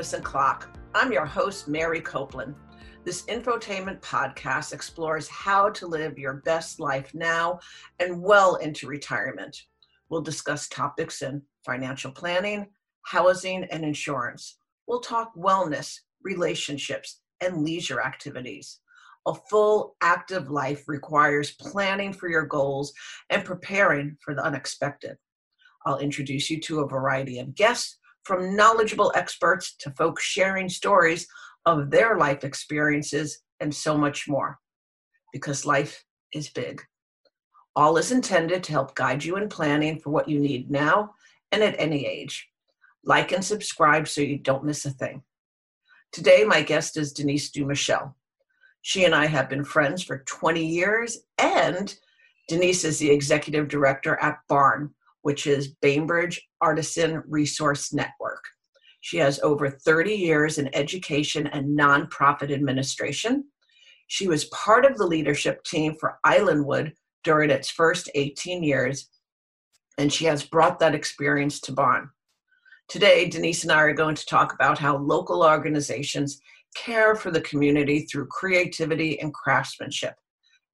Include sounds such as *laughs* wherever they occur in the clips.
And Clock. I'm your host, Mary Copeland. This infotainment podcast explores how to live your best life now and well into retirement. We'll discuss topics in financial planning, housing, and insurance. We'll talk wellness, relationships, and leisure activities. A full active life requires planning for your goals and preparing for the unexpected. I'll introduce you to a variety of guests from knowledgeable experts to folks sharing stories of their life experiences and so much more. Because life is big. All is intended to help guide you in planning for what you need now and at any age. Like and subscribe so you don't miss a thing. Today, my guest is Denise Dumouchel. She and I have been friends for 20 years, and Denise is the executive director at BARN, which is Bainbridge Artisan Resource Network. She has over 30 years in education and nonprofit administration. She was part of the leadership team for Islandwood during its first 18 years, and she has brought that experience to BARN. Today, Denise and I are going to talk about how local organizations care for the community through creativity and craftsmanship.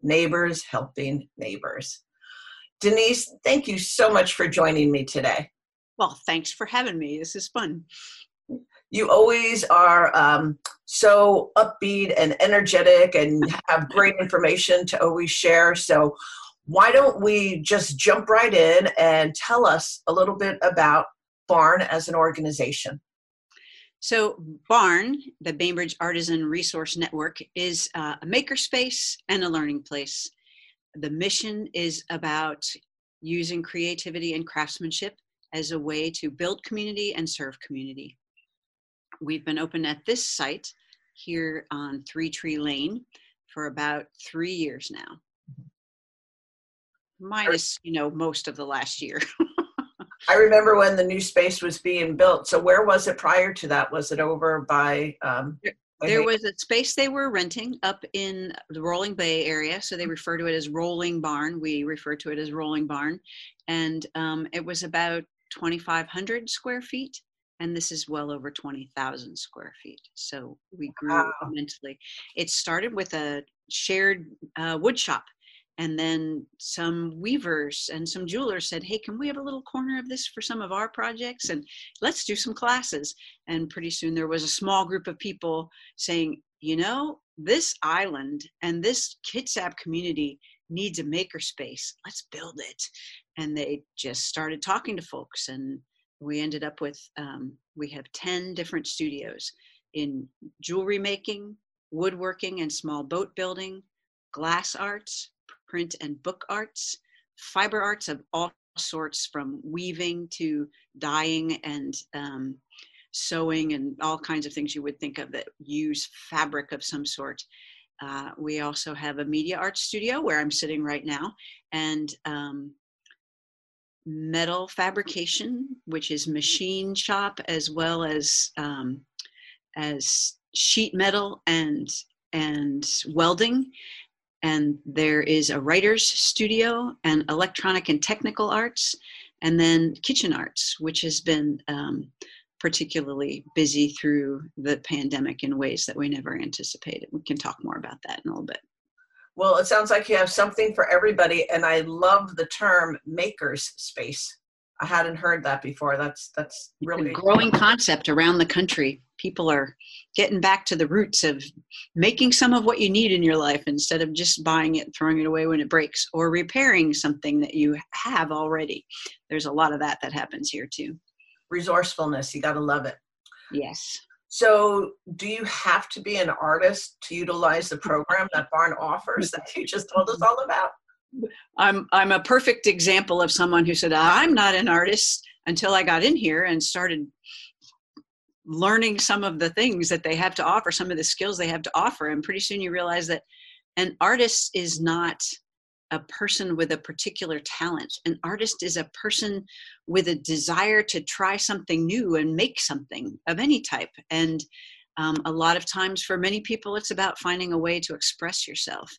Neighbors helping neighbors. Denise, thank you so much for joining me today. Well, thanks for having me. This is fun. You always are um, so upbeat and energetic and have *laughs* great information to always share. So, why don't we just jump right in and tell us a little bit about BARN as an organization? So, BARN, the Bainbridge Artisan Resource Network, is uh, a makerspace and a learning place. The mission is about using creativity and craftsmanship as a way to build community and serve community. We've been open at this site here on Three Tree Lane for about three years now. Minus, you know, most of the last year. *laughs* I remember when the new space was being built. So where was it prior to that? Was it over by um, there was a space they were renting up in the Rolling Bay area, so they mm-hmm. refer to it as Rolling Barn. We refer to it as Rolling Barn, and um, it was about 2,500 square feet, and this is well over 20,000 square feet. So we grew wow. immensely. It started with a shared uh, wood shop and then some weavers and some jewelers said hey can we have a little corner of this for some of our projects? And let's do some classes. And pretty soon there was a small group of people saying you know this island and this kitsap community needs a makerspace let's build it. And they just started talking to folks and we ended up with um, we have 10 different studios in jewelry making woodworking and small boat building glass arts print and book arts, fiber arts of all sorts from weaving to dyeing and um, sewing and all kinds of things you would think of that use fabric of some sort. Uh, we also have a media arts studio where I'm sitting right now and um, metal fabrication, which is machine shop as well as um, as sheet metal and and welding and there is a writer's studio and electronic and technical arts and then kitchen arts which has been um, particularly busy through the pandemic in ways that we never anticipated. We can talk more about that in a little bit. Well it sounds like you have something for everybody and i love the term makers space. I hadn't heard that before. That's that's really growing concept around the country people are getting back to the roots of making some of what you need in your life instead of just buying it throwing it away when it breaks or repairing something that you have already. There's a lot of that that happens here too. Resourcefulness. You got to love it. Yes. So do you have to be an artist to utilize the program that barn offers that you just told us all about? I'm i'm a perfect example of someone who said i'm not an artist until i got in here and started learning some of the things that they have to offer, some of the skills they have to offer. And pretty soon you realize that an artist is not a person with a particular talent. An artist is a person with a desire to try something new and make something of any type. And um, a lot of times, for many people, it's about finding a way to express yourself.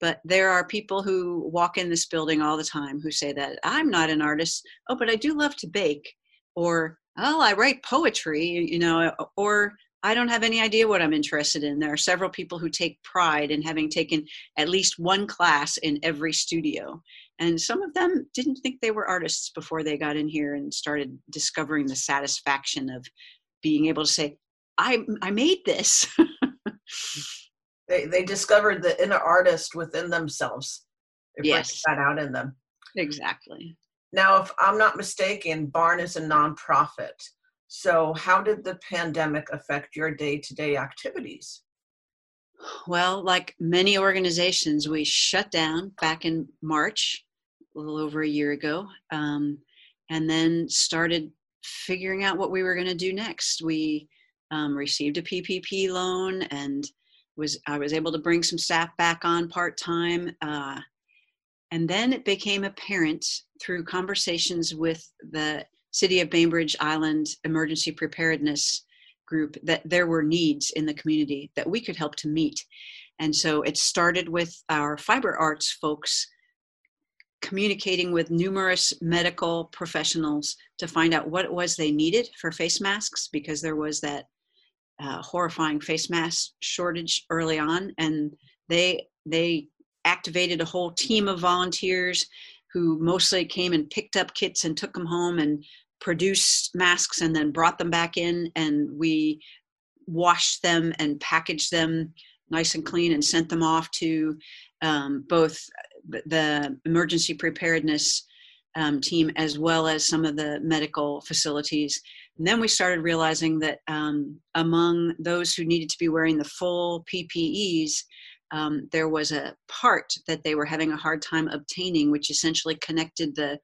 But there are people who walk in this building all the time who say that I'm not an artist. Oh, but I do love to bake. Or oh, I write poetry, you know, or I don't have any idea what I'm interested in. There are several people who take pride in having taken at least one class in every studio. And some of them didn't think they were artists before they got in here and started discovering the satisfaction of being able to say, I, I made this. *laughs* they, they discovered the inner artist within themselves. They yes. that out in them. Exactly. Now, if I'm not mistaken, Barn is a nonprofit. So, how did the pandemic affect your day to day activities? Well, like many organizations, we shut down back in March, a little over a year ago, um, and then started figuring out what we were going to do next. We um, received a PPP loan and was I was able to bring some staff back on part time. Uh, and then it became apparent through conversations with the City of Bainbridge Island Emergency Preparedness Group that there were needs in the community that we could help to meet. And so it started with our fiber arts folks communicating with numerous medical professionals to find out what it was they needed for face masks because there was that uh, horrifying face mask shortage early on and they they activated a whole team of volunteers who mostly came and picked up kits and took them home and produced masks and then brought them back in and we washed them and packaged them nice and clean and sent them off to um, both the emergency preparedness um, team as well as some of the medical facilities. And then we started realizing that um, among those who needed to be wearing the full PPEs, um, there was a part that they were having a hard time obtaining, which essentially connected the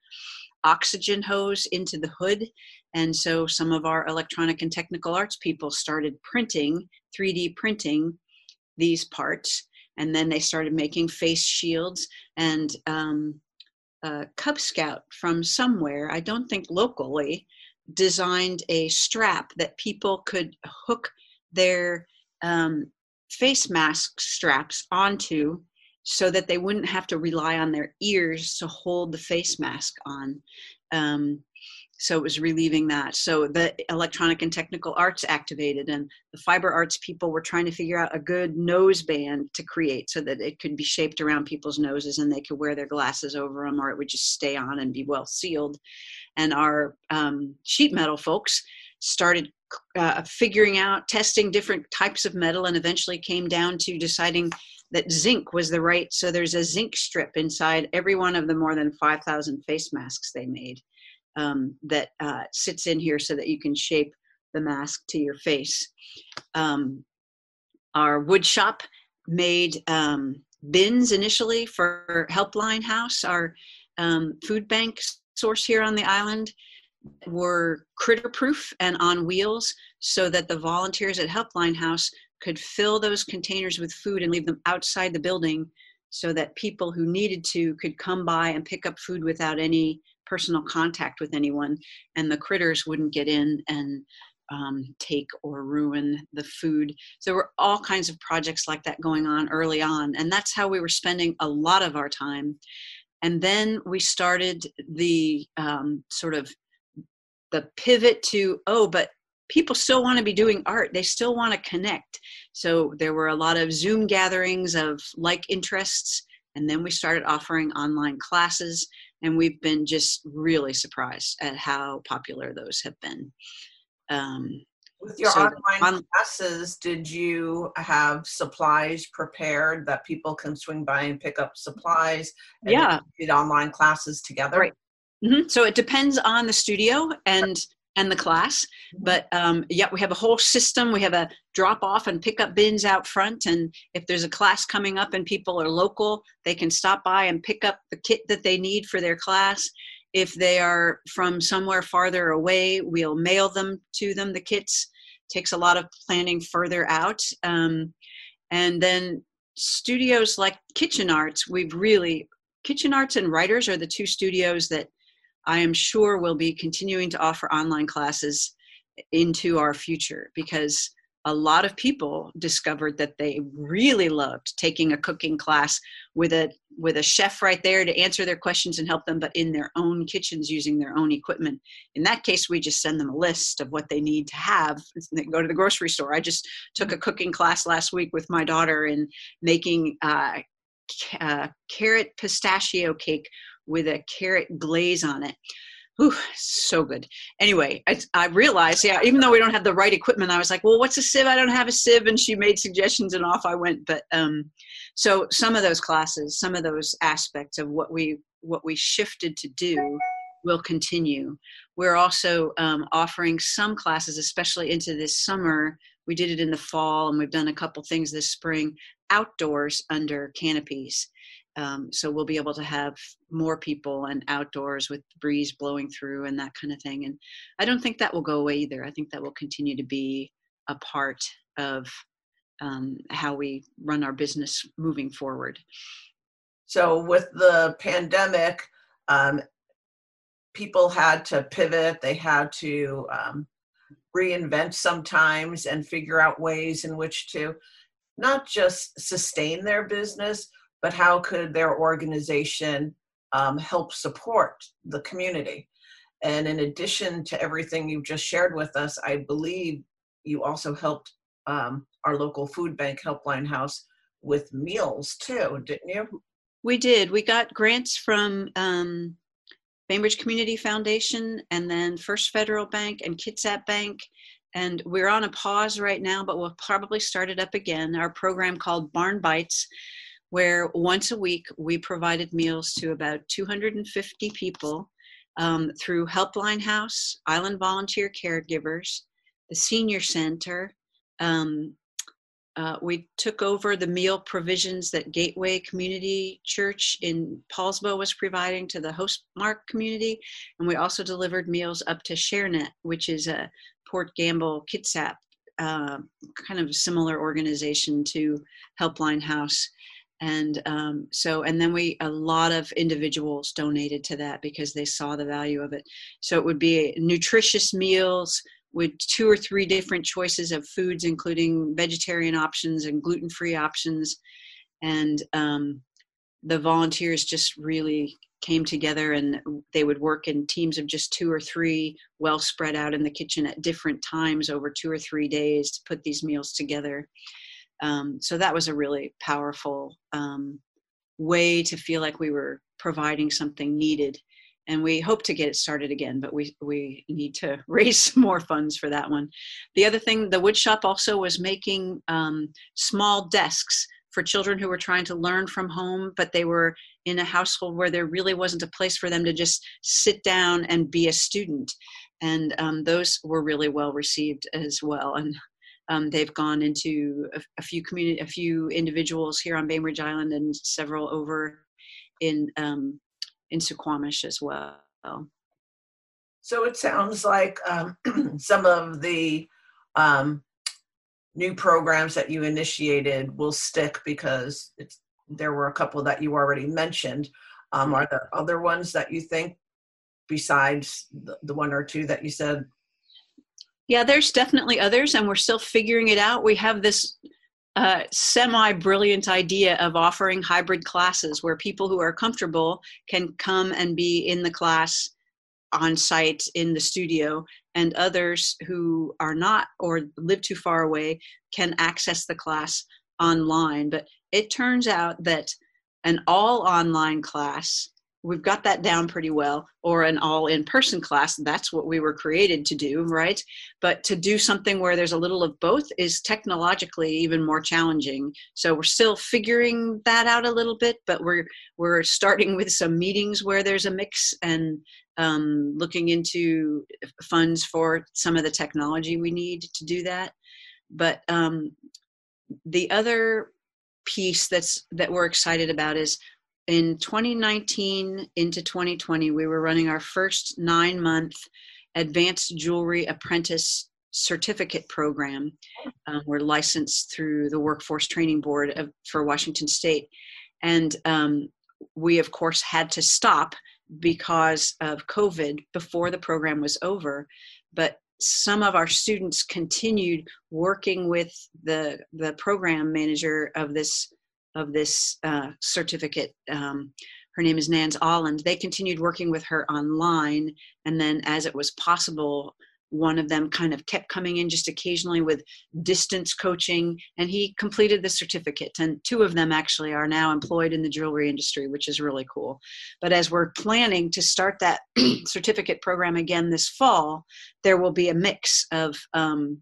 oxygen hose into the hood. And so some of our electronic and technical arts people started printing, 3D printing these parts. And then they started making face shields and um, a Cub Scout from somewhere, I don't think locally, designed a strap that people could hook their um, face mask straps onto so that they wouldn't have to rely on their ears to hold the face mask on. Um, so it was relieving that. So the electronic and technical arts activated, and the fiber arts people were trying to figure out a good nose band to create so that it could be shaped around people's noses and they could wear their glasses over them, or it would just stay on and be well sealed. And our um, sheet metal folks started uh, figuring out, testing different types of metal, and eventually came down to deciding that zinc was the right. So there's a zinc strip inside every one of the more than 5,000 face masks they made um, that uh, sits in here so that you can shape the mask to your face. Um, our wood shop made um, bins initially for Helpline House, our um, food bank source here on the island were critter proof and on wheels so that the volunteers at Helpline House could fill those containers with food and leave them outside the building so that people who needed to could come by and pick up food without any personal contact with anyone and the critters wouldn't get in and um, take or ruin the food. So there were all kinds of projects like that going on early on, and that's how we were spending a lot of our time. And then we started the um, sort of the pivot to oh but people still want to be doing art. They still want to connect. So there were a lot of zoom gatherings of like interests and then we started offering online classes and we've been just really surprised at how popular those have been. Um, with your so online on, classes did you have supplies prepared that people can swing by and pick up supplies yeah. did online classes together? Right Mm-hmm. So it depends on the studio and and the class, mm-hmm. but um, yeah, we have a whole system. We have a drop off and pick up bins out front, and if there's a class coming up and people are local, they can stop by and pick up the kit that they need for their class. If they are from somewhere farther away, we'll mail them to them. The kits takes a lot of planning further out, um, and then studios like Kitchen Arts, we've really Kitchen Arts and Writers are the two studios that I am sure we'll be continuing to offer online classes into our future because a lot of people discovered that they really loved taking a cooking class with a with a chef right there to answer their questions and help them but in their own kitchens using their own equipment. In that case we just send them a list of what they need to have they go to the grocery store. I just took a cooking class last week with my daughter in making uh, uh, carrot pistachio cake with a carrot glaze on it Ooh, so good. Anyway, I, I, realized, yeah, even though we don't have the right equipment, I was like, well, what's a sieve? I don't have a sieve. And she made suggestions and off I went. But um, so some of those classes, some of those aspects of what we what we shifted to do will continue. We're also um, offering some classes, especially into this summer. We did it in the fall and we've done a couple things this spring outdoors under canopies. Um, so we'll be able to have more people and outdoors with breeze blowing through and that kind of thing. And I don't think that will go away either. I think that will continue to be a part of um, how we run our business moving forward. So with the pandemic, um, people had to pivot. They had to um, reinvent sometimes and figure out ways in which to not just sustain their business, but how could their organization um, help support the community? And in addition to everything you've just shared with us, I believe you also helped um, our local food bank helpline house with meals too, didn't you? We did. We got grants from um, Bainbridge Community Foundation and then First Federal Bank and Kitsap Bank. And we're on a pause right now, but we'll probably start it up again. Our program called Barn Bites where once a week we provided meals to about 250 people um, through Helpline House, Island Volunteer Caregivers, the Senior Center. Um, uh, we took over the meal provisions that Gateway Community Church in Poulsbo was providing to the Hostmark community, and we also delivered meals up to ShareNet, which is a Port Gamble Kitsap uh, kind of similar organization to Helpline House and um, so and then we a lot of individuals donated to that because they saw the value of it. So it would be nutritious meals with two or three different choices of foods including vegetarian options and gluten-free options. And um, the volunteers just really came together and they would work in teams of just two or three well spread out in the kitchen at different times over two or three days to put these meals together um, so that was a really powerful um, way to feel like we were providing something needed. And we hope to get it started again, but we, we need to *laughs* raise some more funds for that one. The other thing, the woodshop also was making um, small desks for children who were trying to learn from home, but they were in a household where there really wasn't a place for them to just sit down and be a student. And um, those were really well received as well. And um, they've gone into a, a, few community, a few individuals here on Bainbridge Island, and several over in um, in Suquamish as well. So it sounds like um, *clears throat* some of the um, new programs that you initiated will stick because there were a couple that you already mentioned. Um, are there other ones that you think, besides the, the one or two that you said yeah, there's definitely others, and we're still figuring it out. We have this uh, semi brilliant idea of offering hybrid classes where people who are comfortable can come and be in the class on site in the studio, and others who are not or live too far away can access the class online. But it turns out that an all online class we've got that down pretty well or an all in person class that's what we were created to do right? But to do something where there's a little of both is technologically even more challenging. So we're still figuring that out a little bit but we're we're starting with some meetings where there's a mix and um, looking into funds for some of the technology we need to do that. But um, the other piece that's that we're excited about is in 2019 into 2020, we were running our first nine month advanced jewelry apprentice certificate program. Um, we're licensed through the Workforce Training Board of, for Washington State. And um, we, of course, had to stop because of COVID before the program was over. But some of our students continued working with the the program manager of this of this uh, certificate. Um, her name is Nans Alland. They continued working with her online, and then as it was possible, one of them kind of kept coming in just occasionally with distance coaching and he completed the certificate and two of them actually are now employed in the jewelry industry which is really cool but as we're planning to start that *clears throat* certificate program again this fall there will be a mix of um,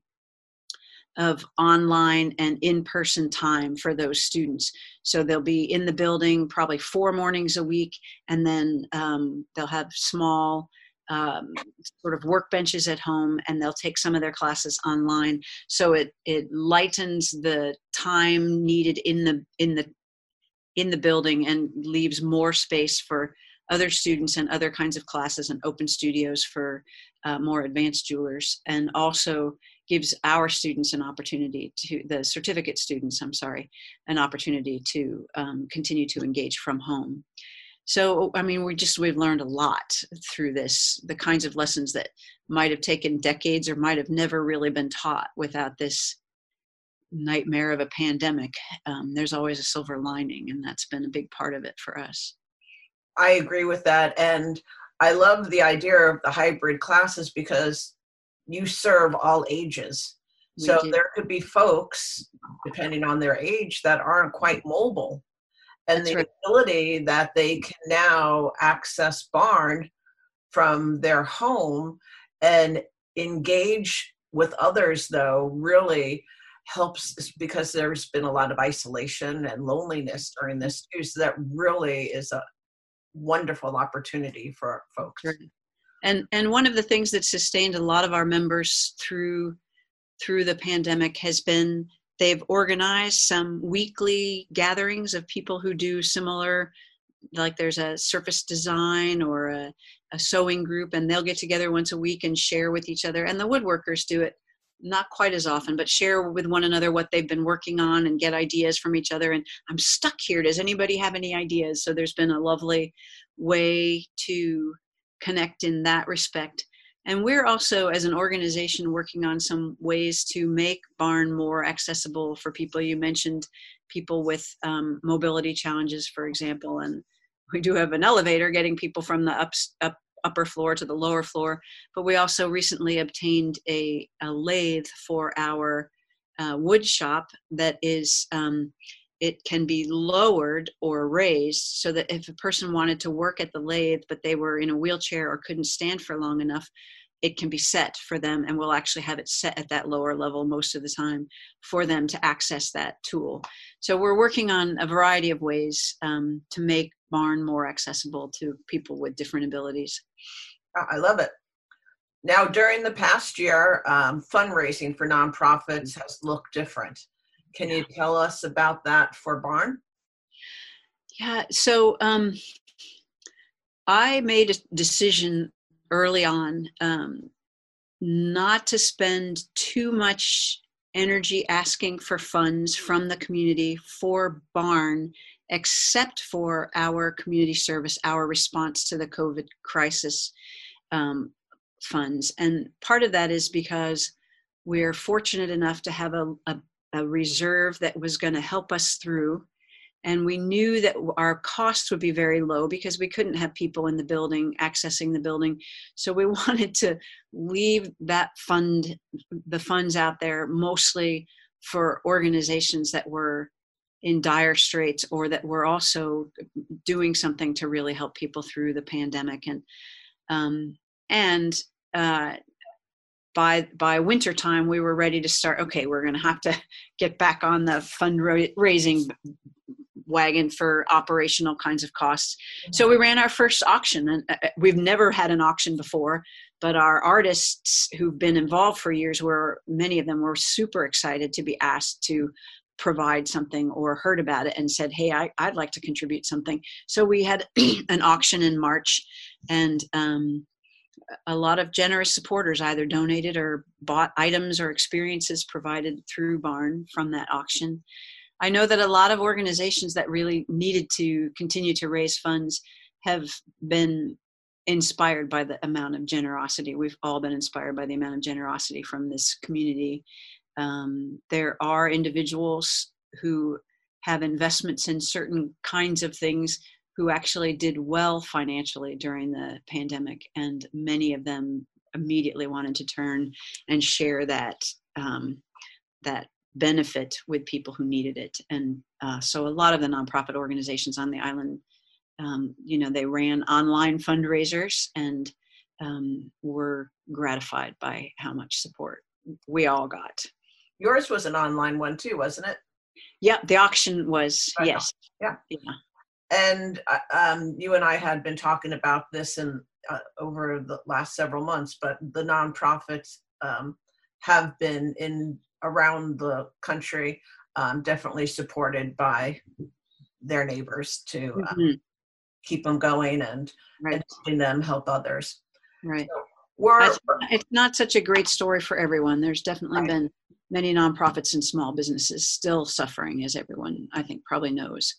of online and in-person time for those students. So they'll be in the building probably four mornings a week and then um, they'll have small um, sort of workbenches at home and they'll take some of their classes online. So it it lightens the time needed in the in the in the building and leaves more space for other students and other kinds of classes and open studios for uh, more advanced jewelers. And also gives our students an opportunity to the certificate students i'm sorry an opportunity to um, continue to engage from home. So i mean we just we've learned a lot through this the kinds of lessons that might have taken decades or might have never really been taught without this nightmare of a pandemic. Um, there's always a silver lining and that's been a big part of it for us. I agree with that and i love the idea of the hybrid classes because you serve all ages. We so do. there could be folks depending on their age that aren't quite mobile. And That's the right. ability that they can now access barn from their home and engage with others though really helps because there's been a lot of isolation and loneliness during this too. So that really is a wonderful opportunity for folks and and one of the things that sustained a lot of our members through through the pandemic has been They've organized some weekly gatherings of people who do similar, like there's a surface design or a, a sewing group, and they'll get together once a week and share with each other. And the woodworkers do it not quite as often, but share with one another what they've been working on and get ideas from each other. And I'm stuck here. Does anybody have any ideas? So there's been a lovely way to connect in that respect. And we're also, as an organization, working on some ways to make Barn more accessible for people. You mentioned people with um, mobility challenges, for example, and we do have an elevator getting people from the up, up, upper floor to the lower floor. But we also recently obtained a, a lathe for our uh, wood shop that is um, it can be lowered or raised so that if a person wanted to work at the lathe but they were in a wheelchair or couldn't stand for long enough it can be set for them and we'll actually have it set at that lower level most of the time for them to access that tool. So we're working on a variety of ways um, to make barn more accessible to people with different abilities. I love it. Now during the past year um, fundraising for nonprofits has looked different can you tell us about that for barn? Yeah so um, i made a decision early on um, not to spend too much energy asking for funds from the community for barn except for our community service our response to the covid crisis um, funds. And part of that is because we're fortunate enough to have a, a, a reserve that was going to help us through. And we knew that our costs would be very low because we couldn't have people in the building accessing the building. So we *laughs* wanted to leave that fund the funds out there mostly for organizations that were in dire straits or that were also doing something to really help people through the pandemic. And um, and uh, by by winter time we were ready to start okay we're going to have to get back on the fundraising wagon for operational kinds of costs. Mm-hmm. So we ran our first auction, and uh, uh, we've never had an auction before. But our artists who've been involved for years were many of them were super excited to be asked to provide something or heard about it and said, "Hey, I, would like to contribute something." So we had *clears throat* an auction in March, and um, a lot of generous supporters either donated or bought items or experiences provided through Barn from that auction. I know that a lot of organizations that really needed to continue to raise funds have been inspired by the amount of generosity. We've all been inspired by the amount of generosity from this community. Um, there are individuals who have investments in certain kinds of things who actually did well financially during the pandemic, and many of them immediately wanted to turn and share that um, that benefit with people who needed it. And uh, so, a lot of the nonprofit organizations on the island, um, you know, they ran online fundraisers and um, were gratified by how much support we all got. Yours was an online one too, wasn't it? Yeah, the auction was right yes. Yeah. Yeah. And uh, um, you and I had been talking about this in uh, over the last several months, but the nonprofits um, have been in around the country um, definitely supported by their neighbors to uh, mm-hmm. keep them going and, right. and them help others. Right. So we're, it's not such a great story for everyone. There's definitely right. been many nonprofits and small businesses still suffering, as everyone I think probably knows.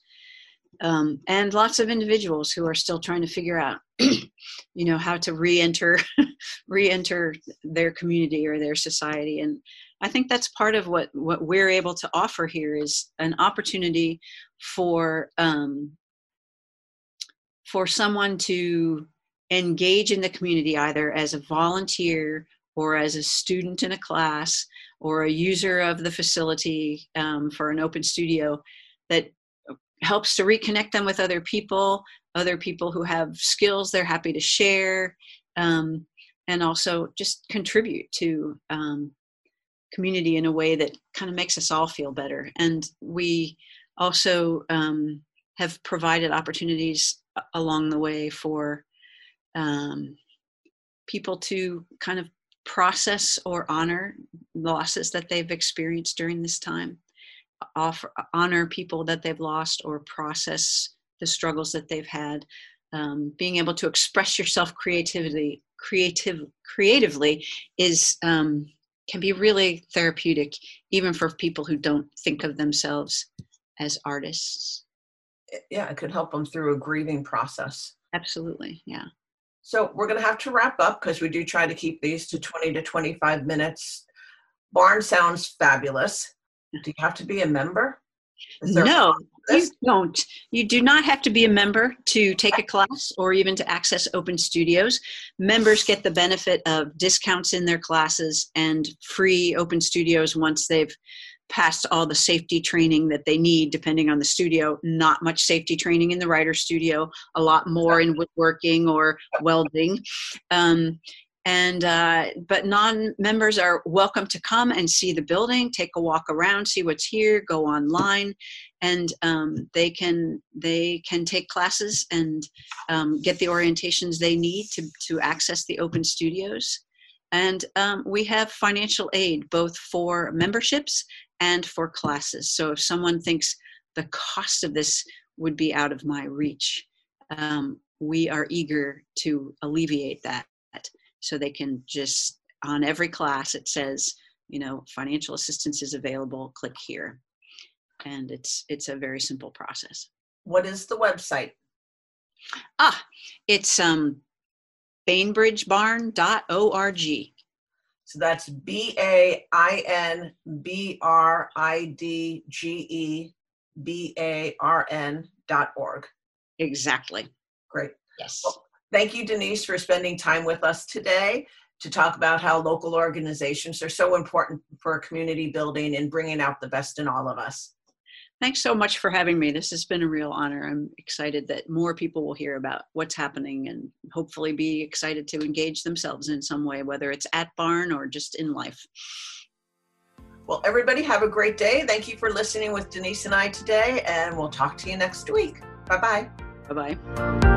Um, and lots of individuals who are still trying to figure out, *clears throat* you know, how to re-enter, *laughs* re-enter their community or their society. And I think that's part of what what we're able to offer here is an opportunity for um, for someone to engage in the community either as a volunteer or as a student in a class or a user of the facility um, for an open studio that helps to reconnect them with other people, other people who have skills they're happy to share, um, and also just contribute to um, community in a way that kind of makes us all feel better. And we also um, have provided opportunities along the way for um, people to kind of process or honor losses that they've experienced during this time offer honor people that they've lost or process the struggles that they've had um, being able to express yourself creativity creative creatively is um, can be really therapeutic even for people who don't think of themselves as artists. Yeah it could help them through a grieving process. Absolutely yeah. So we're going to have to wrap up because we do try to keep these to 20 to 25 minutes. Barn sounds fabulous do you have to be a member? No, you don't. You do not have to be a member to take a class or even to access open studios. Members get the benefit of discounts in their classes and free open studios once they've passed all the safety training that they need depending on the studio not much safety training in the writer studio a lot more in woodworking or welding um, and uh, but non-members are welcome to come and see the building take a walk around see what's here go online. And um, they can they can take classes and um, get the orientations they need to to access the open studios. And um, we have financial aid both for memberships and for classes. So if someone thinks the cost of this would be out of my reach um, we are eager to alleviate that so they can just on every class it says you know financial assistance is available click here. And it's it's a very simple process. What is the website? Ah it's um bainbridgebarn.org so that's b a i n b r i d g e b a r n dot org. Exactly. Great. Yes. Well, Thank you, Denise, for spending time with us today to talk about how local organizations are so important for community building and bringing out the best in all of us. Thanks so much for having me. This has been a real honor. I'm excited that more people will hear about what's happening and hopefully be excited to engage themselves in some way, whether it's at Barn or just in life. Well, everybody have a great day. Thank you for listening with Denise and I today, and we'll talk to you next week. Bye bye. Bye bye.